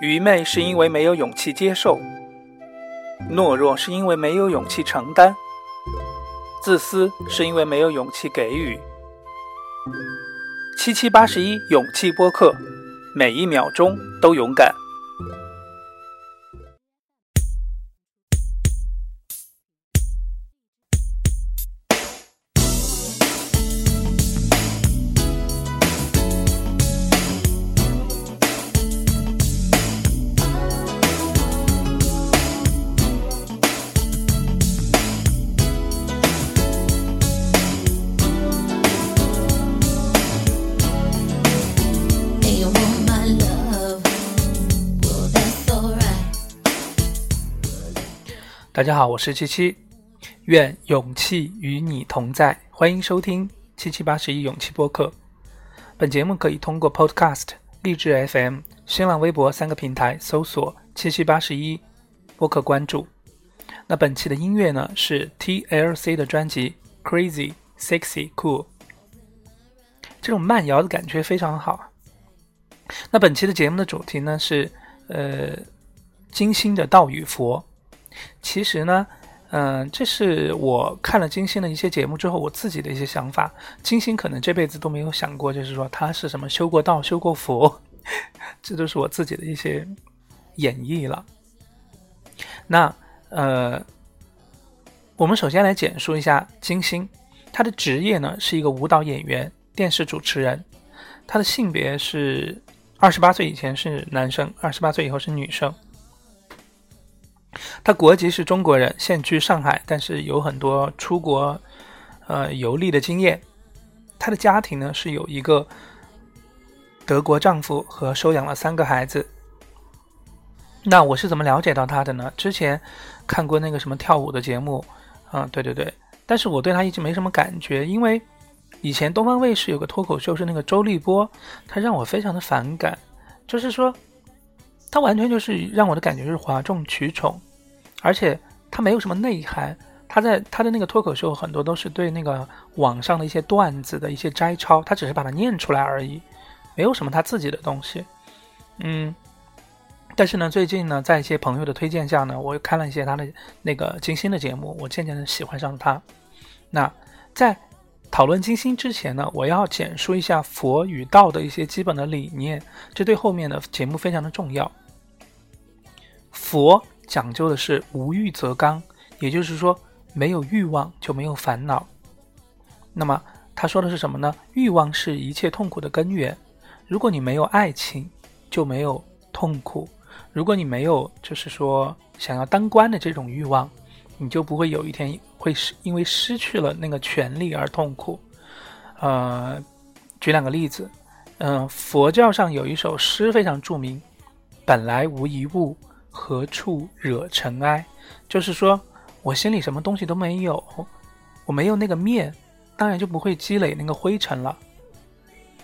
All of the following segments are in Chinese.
愚昧是因为没有勇气接受，懦弱是因为没有勇气承担，自私是因为没有勇气给予。七七八十一勇气播客，每一秒钟都勇敢。大家好，我是七七，愿勇气与你同在。欢迎收听七七八十一勇气播客。本节目可以通过 Podcast、励志 FM、新浪微博三个平台搜索“七七八十一播客”关注。那本期的音乐呢是 TLC 的专辑《Crazy Sexy Cool》，这种慢摇的感觉非常好。那本期的节目的主题呢是呃金星的道与佛。其实呢，嗯，这是我看了金星的一些节目之后，我自己的一些想法。金星可能这辈子都没有想过，就是说他是什么修过道、修过佛，这都是我自己的一些演绎了。那呃，我们首先来简述一下金星，他的职业呢是一个舞蹈演员、电视主持人，他的性别是二十八岁以前是男生，二十八岁以后是女生。他国籍是中国人，现居上海，但是有很多出国，呃游历的经验。他的家庭呢是有一个德国丈夫和收养了三个孩子。那我是怎么了解到他的呢？之前看过那个什么跳舞的节目，啊，对对对，但是我对他一直没什么感觉，因为以前东方卫视有个脱口秀是那个周立波，他让我非常的反感，就是说他完全就是让我的感觉是哗众取宠。而且他没有什么内涵，他在他的那个脱口秀很多都是对那个网上的一些段子的一些摘抄，他只是把它念出来而已，没有什么他自己的东西。嗯，但是呢，最近呢，在一些朋友的推荐下呢，我又看了一些他的那个金星的节目，我渐渐的喜欢上了他。那在讨论金星之前呢，我要简述一下佛与道的一些基本的理念，这对后面的节目非常的重要。佛。讲究的是无欲则刚，也就是说，没有欲望就没有烦恼。那么他说的是什么呢？欲望是一切痛苦的根源。如果你没有爱情，就没有痛苦；如果你没有，就是说想要当官的这种欲望，你就不会有一天会失因为失去了那个权利而痛苦。呃，举两个例子，嗯，佛教上有一首诗非常著名：“本来无一物。”何处惹尘埃？就是说我心里什么东西都没有，我没有那个面，当然就不会积累那个灰尘了。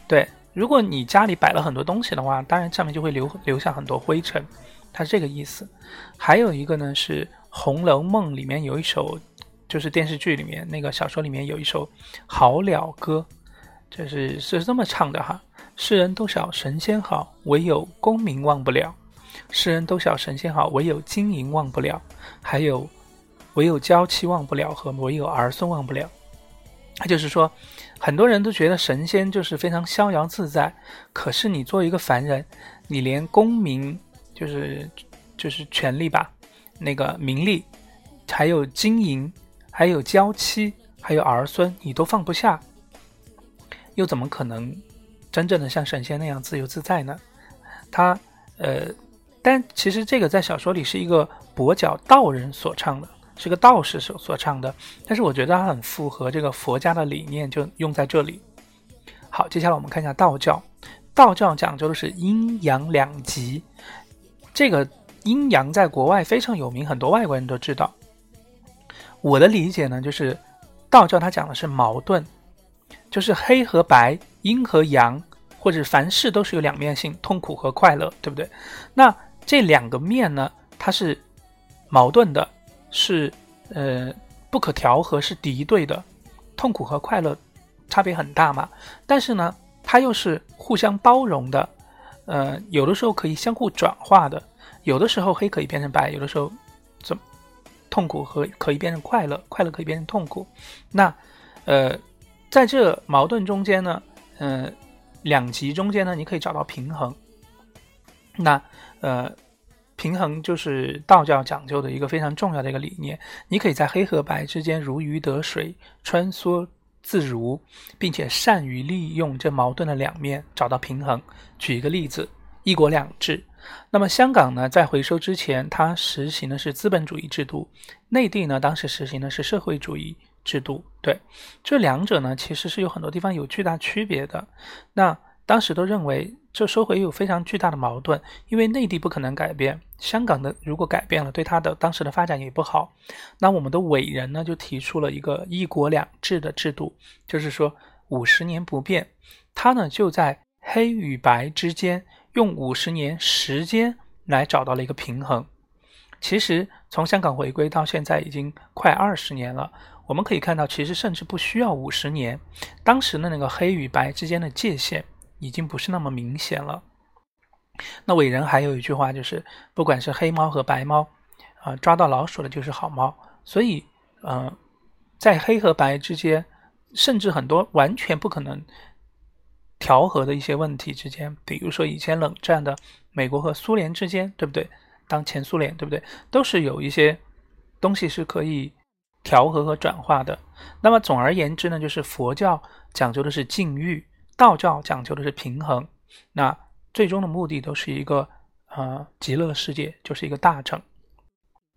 对，如果你家里摆了很多东西的话，当然上面就会留留下很多灰尘，它是这个意思。还有一个呢是《红楼梦》里面有一首，就是电视剧里面那个小说里面有一首《好了歌》，就是是这么唱的哈：世人都晓神仙好，唯有功名忘不了。世人都晓神仙好，唯有金银忘不了；还有，唯有娇妻忘不了和唯有儿孙忘不了。他就是说，很多人都觉得神仙就是非常逍遥自在，可是你作为一个凡人，你连功名就是就是权力吧，那个名利，还有金银，还有娇妻，还有儿孙，你都放不下，又怎么可能真正的像神仙那样自由自在呢？他，呃。但其实这个在小说里是一个跛脚道人所唱的，是个道士所所唱的。但是我觉得它很符合这个佛家的理念，就用在这里。好，接下来我们看一下道教。道教讲究的是阴阳两极，这个阴阳在国外非常有名，很多外国人都知道。我的理解呢，就是道教它讲的是矛盾，就是黑和白，阴和阳，或者凡事都是有两面性，痛苦和快乐，对不对？那这两个面呢，它是矛盾的，是呃不可调和，是敌对的。痛苦和快乐差别很大嘛，但是呢，它又是互相包容的。呃，有的时候可以相互转化的，有的时候黑可以变成白，有的时候怎痛苦和可以变成快乐，快乐可以变成痛苦。那呃，在这矛盾中间呢，嗯，两极中间呢，你可以找到平衡。那呃，平衡就是道教讲究的一个非常重要的一个理念。你可以在黑和白之间如鱼得水，穿梭自如，并且善于利用这矛盾的两面找到平衡。举一个例子，一国两制。那么香港呢，在回收之前，它实行的是资本主义制度；内地呢，当时实行的是社会主义制度。对，这两者呢，其实是有很多地方有巨大区别的。那当时都认为。这收回有非常巨大的矛盾，因为内地不可能改变，香港的如果改变了，对他的当时的发展也不好。那我们的伟人呢，就提出了一个一国两制的制度，就是说五十年不变。他呢就在黑与白之间用五十年时间来找到了一个平衡。其实从香港回归到现在已经快二十年了，我们可以看到，其实甚至不需要五十年，当时的那个黑与白之间的界限。已经不是那么明显了。那伟人还有一句话，就是不管是黑猫和白猫，啊，抓到老鼠的就是好猫。所以，嗯，在黑和白之间，甚至很多完全不可能调和的一些问题之间，比如说以前冷战的美国和苏联之间，对不对？当前苏联，对不对？都是有一些东西是可以调和和转化的。那么总而言之呢，就是佛教讲究的是禁欲。道教讲究的是平衡，那最终的目的都是一个呃极乐世界，就是一个大成。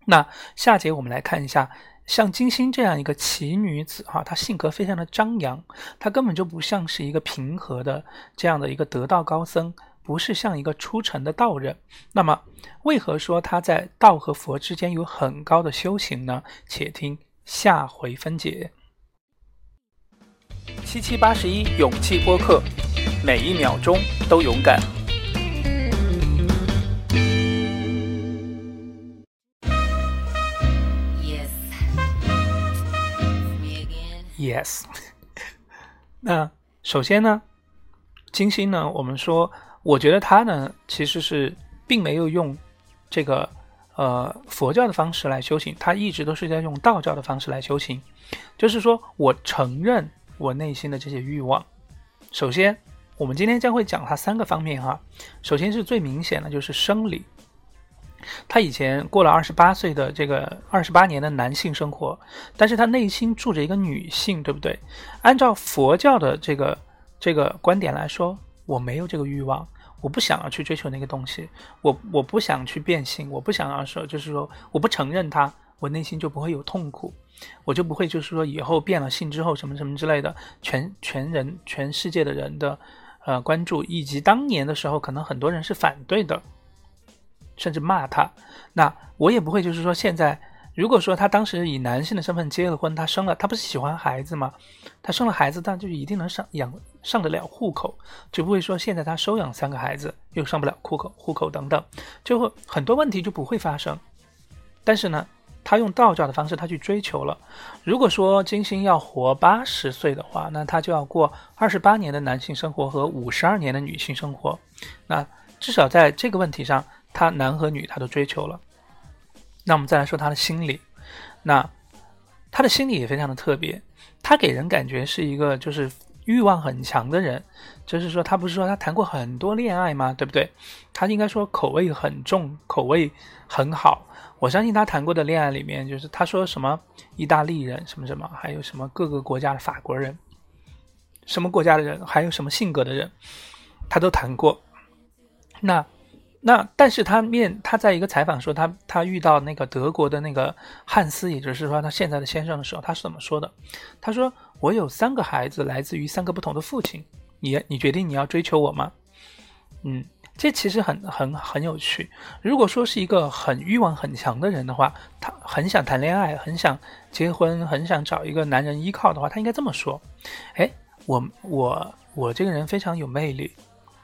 那下节我们来看一下，像金星这样一个奇女子哈，她性格非常的张扬，她根本就不像是一个平和的这样的一个得道高僧，不是像一个出尘的道人。那么为何说她在道和佛之间有很高的修行呢？且听下回分解。七七八十一勇气播客，每一秒钟都勇敢。Yes，那首先呢，金星呢，我们说，我觉得他呢，其实是并没有用这个呃佛教的方式来修行，他一直都是在用道教的方式来修行，就是说我承认。我内心的这些欲望，首先，我们今天将会讲它三个方面哈。首先是最明显的就是生理，他以前过了二十八岁的这个二十八年的男性生活，但是他内心住着一个女性，对不对？按照佛教的这个这个观点来说，我没有这个欲望，我不想要去追求那个东西，我我不想去变性，我不想要说，就是说我不承认它，我内心就不会有痛苦。我就不会，就是说以后变了性之后什么什么之类的，全全人全世界的人的呃关注，以及当年的时候可能很多人是反对的，甚至骂他。那我也不会，就是说现在如果说他当时以男性的身份结了婚，他生了，他不是喜欢孩子吗？他生了孩子，他就一定能上养上得了户口，就不会说现在他收养三个孩子又上不了户口，户口等等，就会很多问题就不会发生。但是呢？他用道教的方式，他去追求了。如果说金星要活八十岁的话，那他就要过二十八年的男性生活和五十二年的女性生活。那至少在这个问题上，他男和女他都追求了。那我们再来说他的心理，那他的心理也非常的特别，他给人感觉是一个就是欲望很强的人。就是说，他不是说他谈过很多恋爱吗？对不对？他应该说口味很重，口味很好。我相信他谈过的恋爱里面，就是他说什么意大利人什么什么，还有什么各个国家的法国人，什么国家的人，还有什么性格的人，他都谈过。那那，但是他面他在一个采访说他他遇到那个德国的那个汉斯，也就是说他现在的先生的时候，他是怎么说的？他说：“我有三个孩子，来自于三个不同的父亲。你你决定你要追求我吗？”嗯。这其实很很很有趣。如果说是一个很欲望很强的人的话，他很想谈恋爱，很想结婚，很想找一个男人依靠的话，他应该这么说：哎，我我我这个人非常有魅力，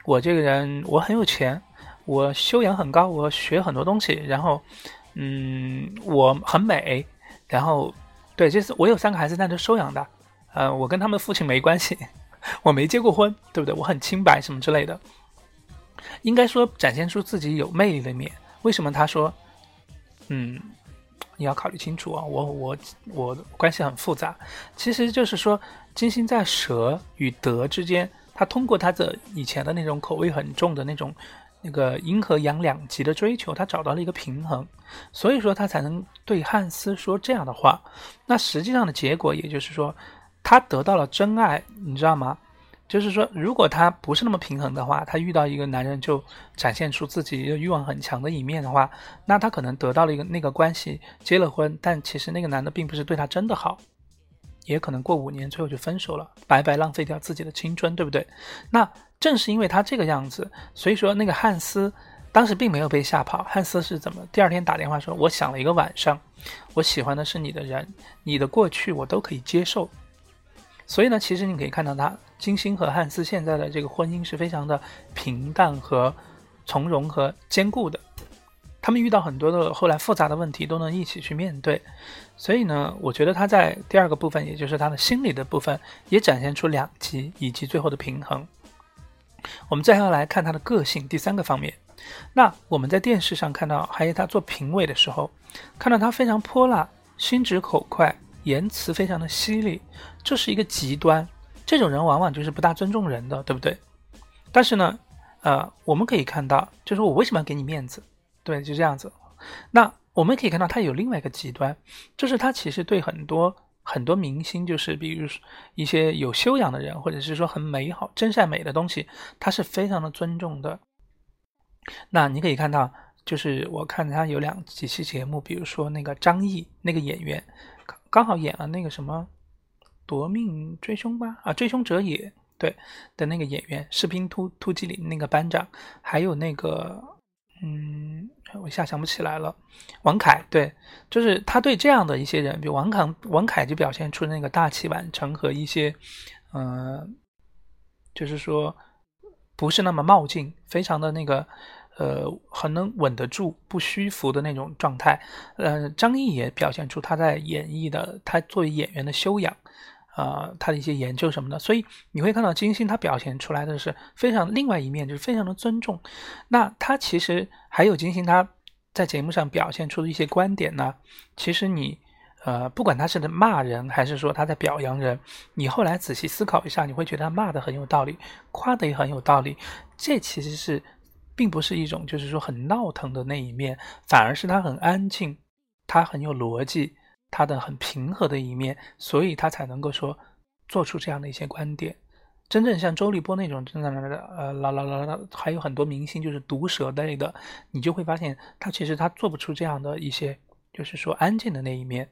我这个人我很有钱，我修养很高，我学很多东西，然后嗯，我很美，然后对，这是我有三个孩子，但是收养的，呃，我跟他们父亲没关系，我没结过婚，对不对？我很清白什么之类的。应该说展现出自己有魅力的一面。为什么他说，嗯，你要考虑清楚啊，我我我关系很复杂。其实就是说，金星在蛇与德之间，他通过他的以前的那种口味很重的那种。那个阴和阳两极的追求，他找到了一个平衡，所以说他才能对汉斯说这样的话。那实际上的结果，也就是说，他得到了真爱，你知道吗？就是说，如果他不是那么平衡的话，他遇到一个男人就展现出自己欲望很强的一面的话，那他可能得到了一个那个关系，结了婚，但其实那个男的并不是对他真的好。也可能过五年，最后就分手了，白白浪费掉自己的青春，对不对？那正是因为他这个样子，所以说那个汉斯当时并没有被吓跑。汉斯是怎么？第二天打电话说：“我想了一个晚上，我喜欢的是你的人，你的过去我都可以接受。”所以呢，其实你可以看到，他金星和汉斯现在的这个婚姻是非常的平淡和从容和坚固的。他们遇到很多的后来复杂的问题，都能一起去面对。所以呢，我觉得他在第二个部分，也就是他的心理的部分，也展现出两极以及最后的平衡。我们再要来看他的个性，第三个方面。那我们在电视上看到，还有他做评委的时候，看到他非常泼辣，心直口快，言辞非常的犀利，这是一个极端。这种人往往就是不大尊重人的，对不对？但是呢，呃，我们可以看到，就是我为什么要给你面子？对，就这样子。那我们可以看到，他有另外一个极端，就是他其实对很多很多明星，就是比如说一些有修养的人，或者是说很美好、真善美的东西，他是非常的尊重的。那你可以看到，就是我看他有两几期节目，比如说那个张译那个演员，刚好演了那个什么《夺命追凶》吧？啊，《追凶者也》对的那个演员，《士兵突突击》里那个班长，还有那个。嗯，我一下想不起来了。王凯对，就是他对这样的一些人，比如王凯，王凯就表现出那个大器晚成和一些，嗯，就是说不是那么冒进，非常的那个，呃，很能稳得住，不虚浮的那种状态。呃，张译也表现出他在演绎的，他作为演员的修养。呃，他的一些研究什么的，所以你会看到金星他表现出来的是非常另外一面，就是非常的尊重。那他其实还有金星他在节目上表现出的一些观点呢，其实你呃，不管他是在骂人还是说他在表扬人，你后来仔细思考一下，你会觉得他骂的很有道理，夸的也很有道理。这其实是并不是一种就是说很闹腾的那一面，反而是他很安静，他很有逻辑。他的很平和的一面，所以他才能够说做出这样的一些观点。真正像周立波那种，真的呃啦啦啦啦，还有很多明星就是毒舌类的，你就会发现他其实他做不出这样的一些，就是说安静的那一面。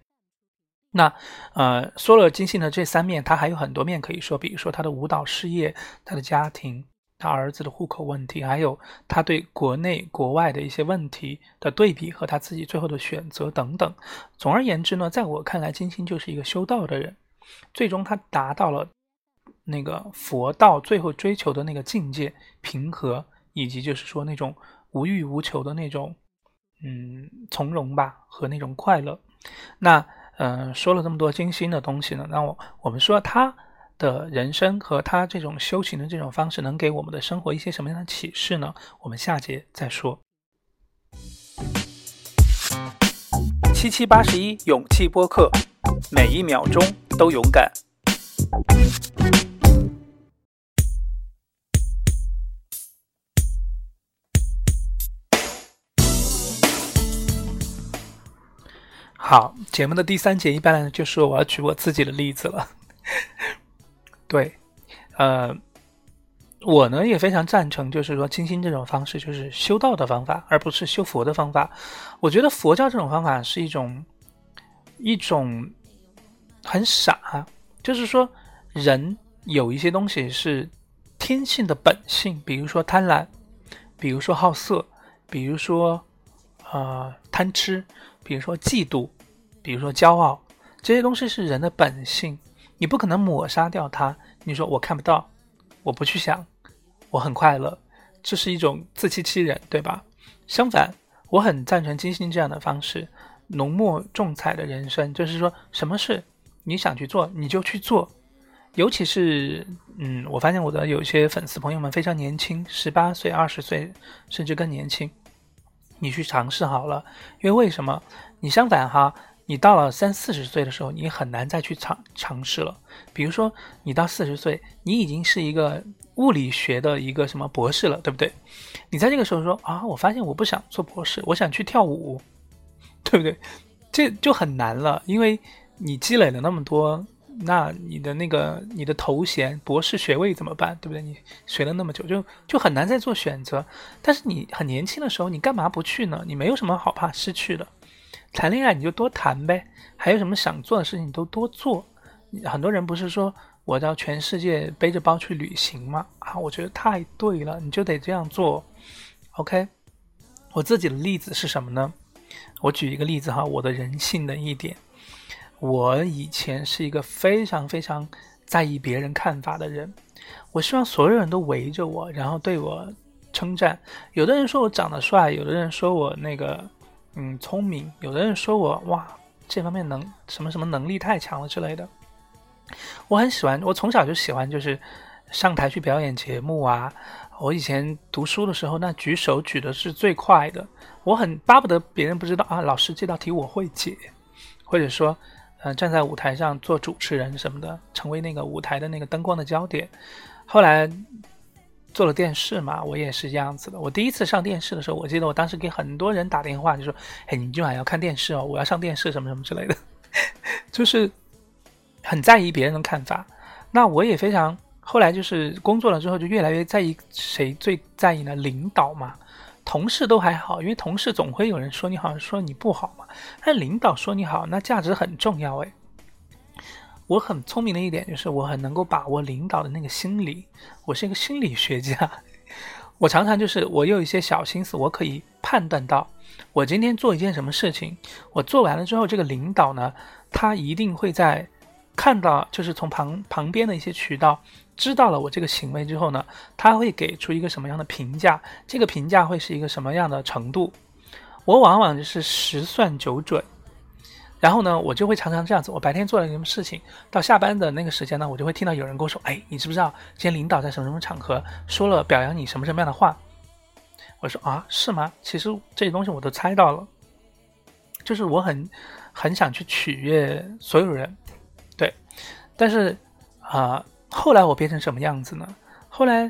那呃说了金星的这三面，他还有很多面可以说，比如说他的舞蹈事业，他的家庭。他儿子的户口问题，还有他对国内国外的一些问题的对比和他自己最后的选择等等。总而言之呢，在我看来，金星就是一个修道的人，最终他达到了那个佛道最后追求的那个境界——平和，以及就是说那种无欲无求的那种嗯从容吧和那种快乐。那嗯，说了这么多金星的东西呢，那我我们说他。的人生和他这种修行的这种方式，能给我们的生活一些什么样的启示呢？我们下节再说。七七八十一勇气播客，每一秒钟都勇敢。好，节目的第三节一般来说就是我要举我自己的例子了。对，呃，我呢也非常赞成，就是说金星这种方式，就是修道的方法，而不是修佛的方法。我觉得佛教这种方法是一种一种很傻，就是说人有一些东西是天性的本性，比如说贪婪，比如说好色，比如说呃贪吃，比如说嫉妒，比如说骄傲，这些东西是人的本性。你不可能抹杀掉它。你说我看不到，我不去想，我很快乐，这是一种自欺欺人，对吧？相反，我很赞成金星这样的方式，浓墨重彩的人生，就是说什么事你想去做你就去做，尤其是嗯，我发现我的有些粉丝朋友们非常年轻，十八岁、二十岁，甚至更年轻。你去尝试好了，因为为什么？你相反哈，你到了三四十岁的时候，你很难再去尝尝试了。比如说，你到四十岁，你已经是一个物理学的一个什么博士了，对不对？你在这个时候说啊，我发现我不想做博士，我想去跳舞，对不对？这就很难了，因为你积累了那么多。那你的那个你的头衔博士学位怎么办？对不对？你学了那么久，就就很难再做选择。但是你很年轻的时候，你干嘛不去呢？你没有什么好怕失去的。谈恋爱你就多谈呗，还有什么想做的事情都多做。很多人不是说我要全世界背着包去旅行吗？啊，我觉得太对了，你就得这样做。OK，我自己的例子是什么呢？我举一个例子哈，我的人性的一点。我以前是一个非常非常在意别人看法的人，我希望所有人都围着我，然后对我称赞。有的人说我长得帅，有的人说我那个嗯聪明，有的人说我哇这方面能什么什么能力太强了之类的。我很喜欢，我从小就喜欢就是上台去表演节目啊。我以前读书的时候，那举手举的是最快的，我很巴不得别人不知道啊，老师这道题我会解，或者说。嗯，站在舞台上做主持人什么的，成为那个舞台的那个灯光的焦点。后来做了电视嘛，我也是这样子的。我第一次上电视的时候，我记得我当时给很多人打电话，就说：“哎，你今晚要看电视哦，我要上电视什么什么之类的。”就是很在意别人的看法。那我也非常后来就是工作了之后，就越来越在意谁最在意呢？领导嘛。同事都还好，因为同事总会有人说你好，说你不好嘛。但领导说你好，那价值很重要诶。我很聪明的一点就是我很能够把握领导的那个心理，我是一个心理学家。我常常就是我有一些小心思，我可以判断到，我今天做一件什么事情，我做完了之后，这个领导呢，他一定会在看到，就是从旁旁边的一些渠道。知道了我这个行为之后呢，他会给出一个什么样的评价？这个评价会是一个什么样的程度？我往往就是十算九准，然后呢，我就会常常这样子。我白天做了什么事情，到下班的那个时间呢，我就会听到有人跟我说：“哎，你知不知道今天领导在什么什么场合说了表扬你什么什么样的话？”我说：“啊，是吗？其实这些东西我都猜到了，就是我很很想去取悦所有人，对，但是啊。”后来我变成什么样子呢？后来，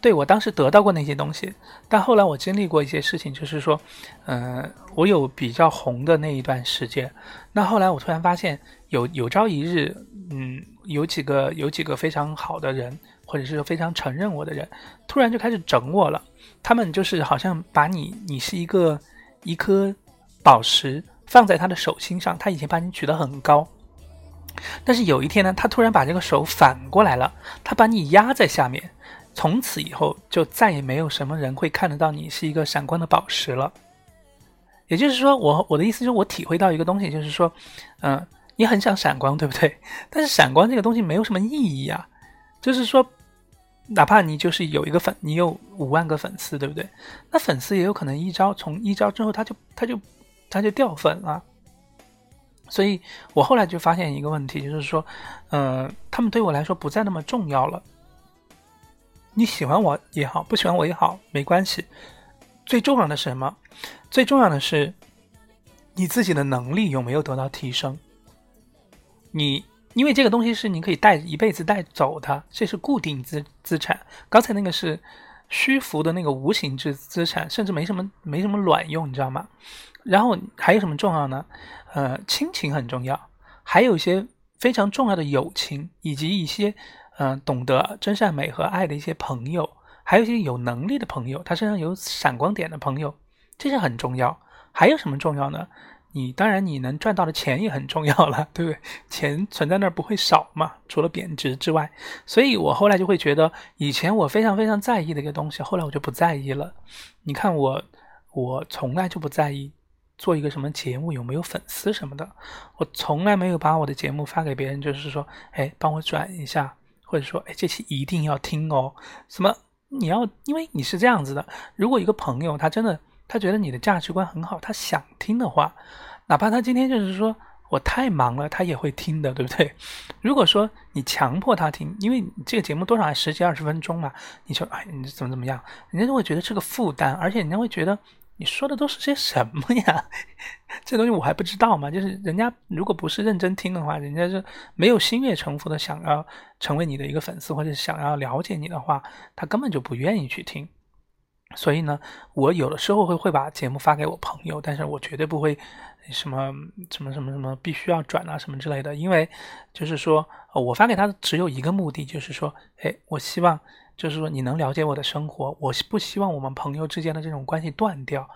对我当时得到过那些东西，但后来我经历过一些事情，就是说，嗯，我有比较红的那一段时间。那后来我突然发现，有有朝一日，嗯，有几个有几个非常好的人，或者是非常承认我的人，突然就开始整我了。他们就是好像把你，你是一个一颗宝石放在他的手心上，他以前把你举得很高。但是有一天呢，他突然把这个手反过来了，他把你压在下面，从此以后就再也没有什么人会看得到你是一个闪光的宝石了。也就是说，我我的意思就是我体会到一个东西，就是说，嗯，你很想闪光，对不对？但是闪光这个东西没有什么意义啊。就是说，哪怕你就是有一个粉，你有五万个粉丝，对不对？那粉丝也有可能一招从一招之后他就他就他就掉粉了。所以我后来就发现一个问题，就是说，嗯，他们对我来说不再那么重要了。你喜欢我也好，不喜欢我也好，没关系。最重要的是什么？最重要的是你自己的能力有没有得到提升？你因为这个东西是你可以带一辈子带走的，这是固定资资产。刚才那个是虚浮的那个无形之资产，甚至没什么没什么卵用，你知道吗？然后还有什么重要呢？呃，亲情很重要，还有一些非常重要的友情，以及一些嗯懂得真善美和爱的一些朋友，还有一些有能力的朋友，他身上有闪光点的朋友，这些很重要。还有什么重要呢？你当然你能赚到的钱也很重要了，对不对？钱存在那儿不会少嘛，除了贬值之外。所以我后来就会觉得，以前我非常非常在意的一个东西，后来我就不在意了。你看我，我从来就不在意。做一个什么节目有没有粉丝什么的，我从来没有把我的节目发给别人，就是说，哎，帮我转一下，或者说，哎，这期一定要听哦。什么？你要，因为你是这样子的，如果一个朋友他真的他觉得你的价值观很好，他想听的话，哪怕他今天就是说我太忙了，他也会听的，对不对？如果说你强迫他听，因为这个节目多少十几二十分钟嘛，你说哎，你怎么怎么样，人家就会觉得是个负担，而且人家会觉得你说的都是些什么呀？这东西我还不知道嘛。就是人家如果不是认真听的话，人家是没有心悦诚服的想要成为你的一个粉丝，或者想要了解你的话，他根本就不愿意去听。所以呢，我有的时候会会把节目发给我朋友，但是我绝对不会什么什么什么什么必须要转啊什么之类的，因为就是说我发给他只有一个目的，就是说，哎，我希望就是说你能了解我的生活，我不希望我们朋友之间的这种关系断掉。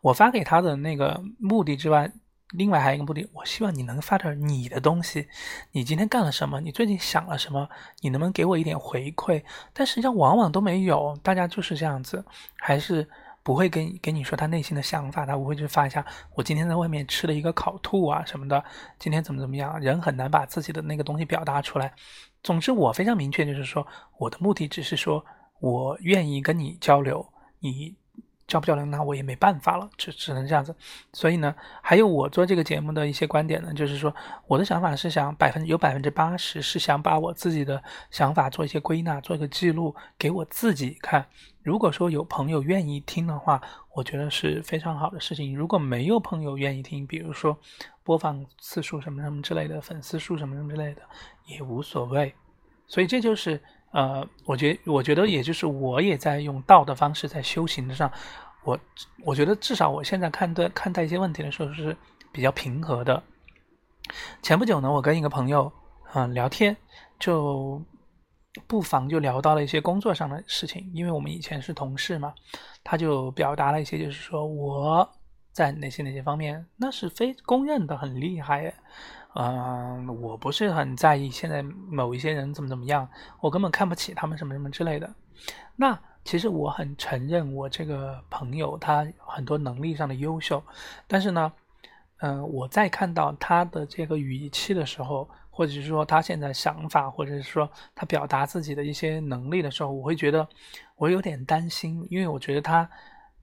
我发给他的那个目的之外。另外还有一个目的，我希望你能发点你的东西，你今天干了什么？你最近想了什么？你能不能给我一点回馈？但实际上往往都没有，大家就是这样子，还是不会跟跟你说他内心的想法，他不会去发一下我今天在外面吃了一个烤兔啊什么的，今天怎么怎么样？人很难把自己的那个东西表达出来。总之，我非常明确，就是说我的目的只是说我愿意跟你交流，你。交不交流，那我也没办法了，只只能这样子。所以呢，还有我做这个节目的一些观点呢，就是说，我的想法是想百分有百分之八十是想把我自己的想法做一些归纳，做一个记录给我自己看。如果说有朋友愿意听的话，我觉得是非常好的事情。如果没有朋友愿意听，比如说播放次数什么什么之类的，粉丝数什么什么之类的，也无所谓。所以这就是。呃，我觉我觉得也就是我也在用道的方式在修行的上，我我觉得至少我现在看待看待一些问题的时候是比较平和的。前不久呢，我跟一个朋友嗯聊天，就不妨就聊到了一些工作上的事情，因为我们以前是同事嘛，他就表达了一些就是说我在哪些哪些方面那是非公认的很厉害。嗯，我不是很在意现在某一些人怎么怎么样，我根本看不起他们什么什么之类的。那其实我很承认我这个朋友他很多能力上的优秀，但是呢，嗯，我在看到他的这个语气的时候，或者是说他现在想法，或者是说他表达自己的一些能力的时候，我会觉得我有点担心，因为我觉得他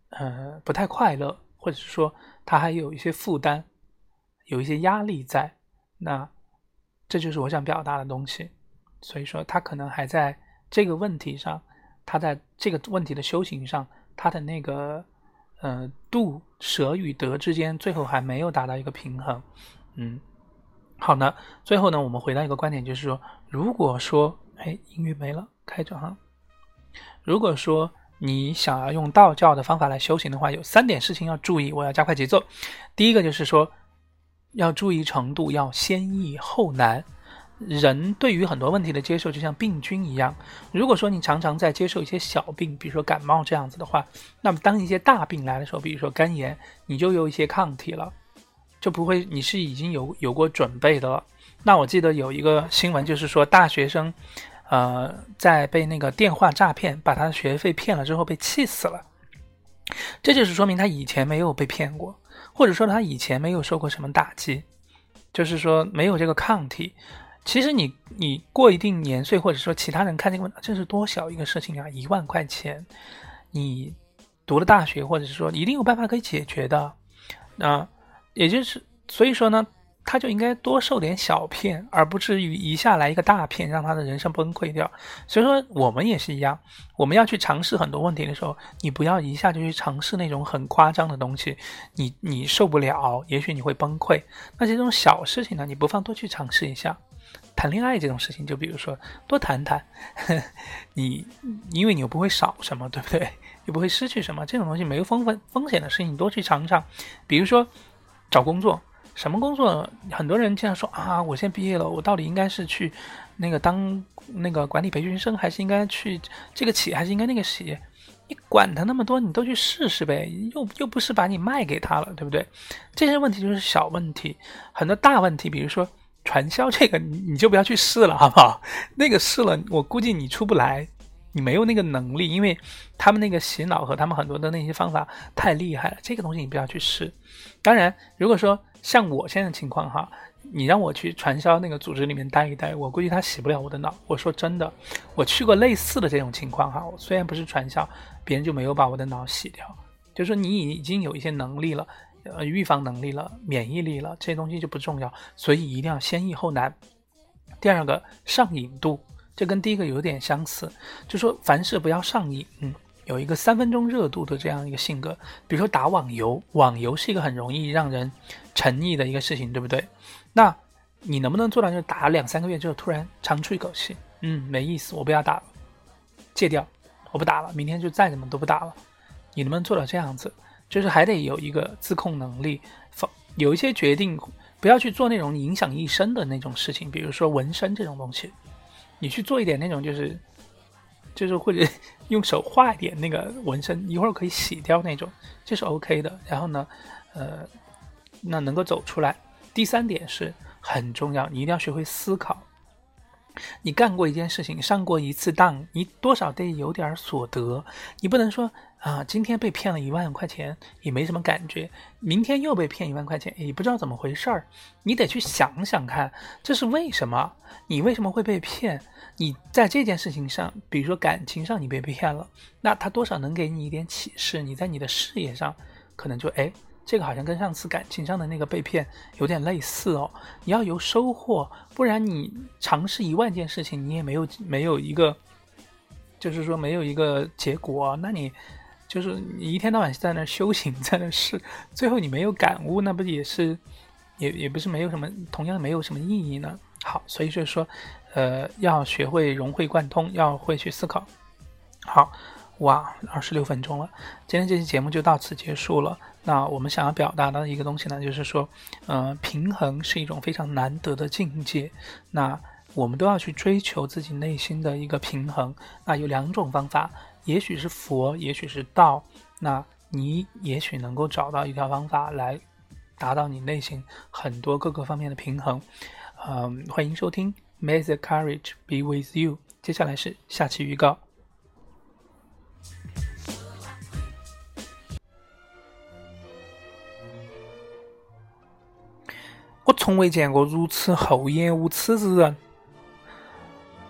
呃不太快乐，或者是说他还有一些负担，有一些压力在。那这就是我想表达的东西，所以说他可能还在这个问题上，他在这个问题的修行上，他的那个呃度舍与得之间，最后还没有达到一个平衡。嗯，好呢，最后呢，我们回到一个观点，就是说，如果说，哎，音乐没了，开着哈。如果说你想要用道教的方法来修行的话，有三点事情要注意，我要加快节奏。第一个就是说。要注意程度，要先易后难。人对于很多问题的接受，就像病菌一样。如果说你常常在接受一些小病，比如说感冒这样子的话，那么当一些大病来的时候，比如说肝炎，你就有一些抗体了，就不会，你是已经有有过准备的了。那我记得有一个新闻，就是说大学生，呃，在被那个电话诈骗，把他的学费骗了之后，被气死了。这就是说明他以前没有被骗过。或者说他以前没有受过什么打击，就是说没有这个抗体。其实你你过一定年岁，或者说其他人看这个问题，这是多小一个事情啊！一万块钱，你读了大学，或者是说一定有办法可以解决的。那也就是所以说呢。他就应该多受点小骗，而不至于一下来一个大骗，让他的人生崩溃掉。所以说，我们也是一样，我们要去尝试很多问题的时候，你不要一下就去尝试那种很夸张的东西，你你受不了，也许你会崩溃。那这种小事情呢，你不妨多去尝试一下。谈恋爱这种事情，就比如说多谈谈，你因为你又不会少什么，对不对？又不会失去什么，这种东西没有风风风险的事情，你多去尝尝。比如说找工作。什么工作？很多人经常说啊，我现在毕业了，我到底应该是去那个当那个管理培训生，还是应该去这个企业，还是应该那个企业？你管他那么多，你都去试试呗，又又不是把你卖给他了，对不对？这些问题就是小问题，很多大问题，比如说传销这个，你你就不要去试了，好不好？那个试了，我估计你出不来。你没有那个能力，因为他们那个洗脑和他们很多的那些方法太厉害了。这个东西你不要去试。当然，如果说像我现在情况哈，你让我去传销那个组织里面待一待，我估计他洗不了我的脑。我说真的，我去过类似的这种情况哈，虽然不是传销，别人就没有把我的脑洗掉。就是说你已经有一些能力了，呃预防能力了、免疫力了，这些东西就不重要。所以一定要先易后难。第二个上瘾度，这跟第一个有点相似，就说凡事不要上瘾，嗯，有一个三分钟热度的这样一个性格。比如说打网游，网游是一个很容易让人沉溺的一个事情，对不对？那你能不能做到，就是打两三个月之后突然长出一口气，嗯，没意思，我不要打了，戒掉，我不打了，明天就再怎么都不打了。你能不能做到这样子？就是还得有一个自控能力，放有一些决定。不要去做那种影响一生的那种事情，比如说纹身这种东西，你去做一点那种就是，就是或者 用手画一点那个纹身，一会儿可以洗掉那种，这是 OK 的。然后呢，呃，那能够走出来。第三点是很重要，你一定要学会思考。你干过一件事情，上过一次当，你多少得有点所得。你不能说啊，今天被骗了一万块钱也没什么感觉，明天又被骗一万块钱也不知道怎么回事儿。你得去想想看，这是为什么？你为什么会被骗？你在这件事情上，比如说感情上你被骗了，那他多少能给你一点启示。你在你的事业上，可能就哎。这个好像跟上次感情上的那个被骗有点类似哦。你要有收获，不然你尝试一万件事情，你也没有没有一个，就是说没有一个结果。那你就是你一天到晚在那修行，在那试，最后你没有感悟，那不也是也也不是没有什么，同样没有什么意义呢？好，所以就是说，呃，要学会融会贯通，要会去思考。好。哇，二十六分钟了，今天这期节目就到此结束了。那我们想要表达的一个东西呢，就是说，呃，平衡是一种非常难得的境界。那我们都要去追求自己内心的一个平衡。那有两种方法，也许是佛，也许是道。那你也许能够找到一条方法来达到你内心很多各个方面的平衡。嗯，欢迎收听，May the courage be with you。接下来是下期预告。我从未见过如此厚颜无耻之人。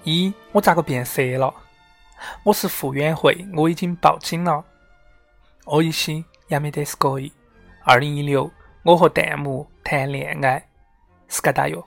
咦，我咋个变色了？我是傅园慧，我已经报警了。我一西亚美德斯可以。二零一六，我和弹幕谈恋爱，斯卡达哟。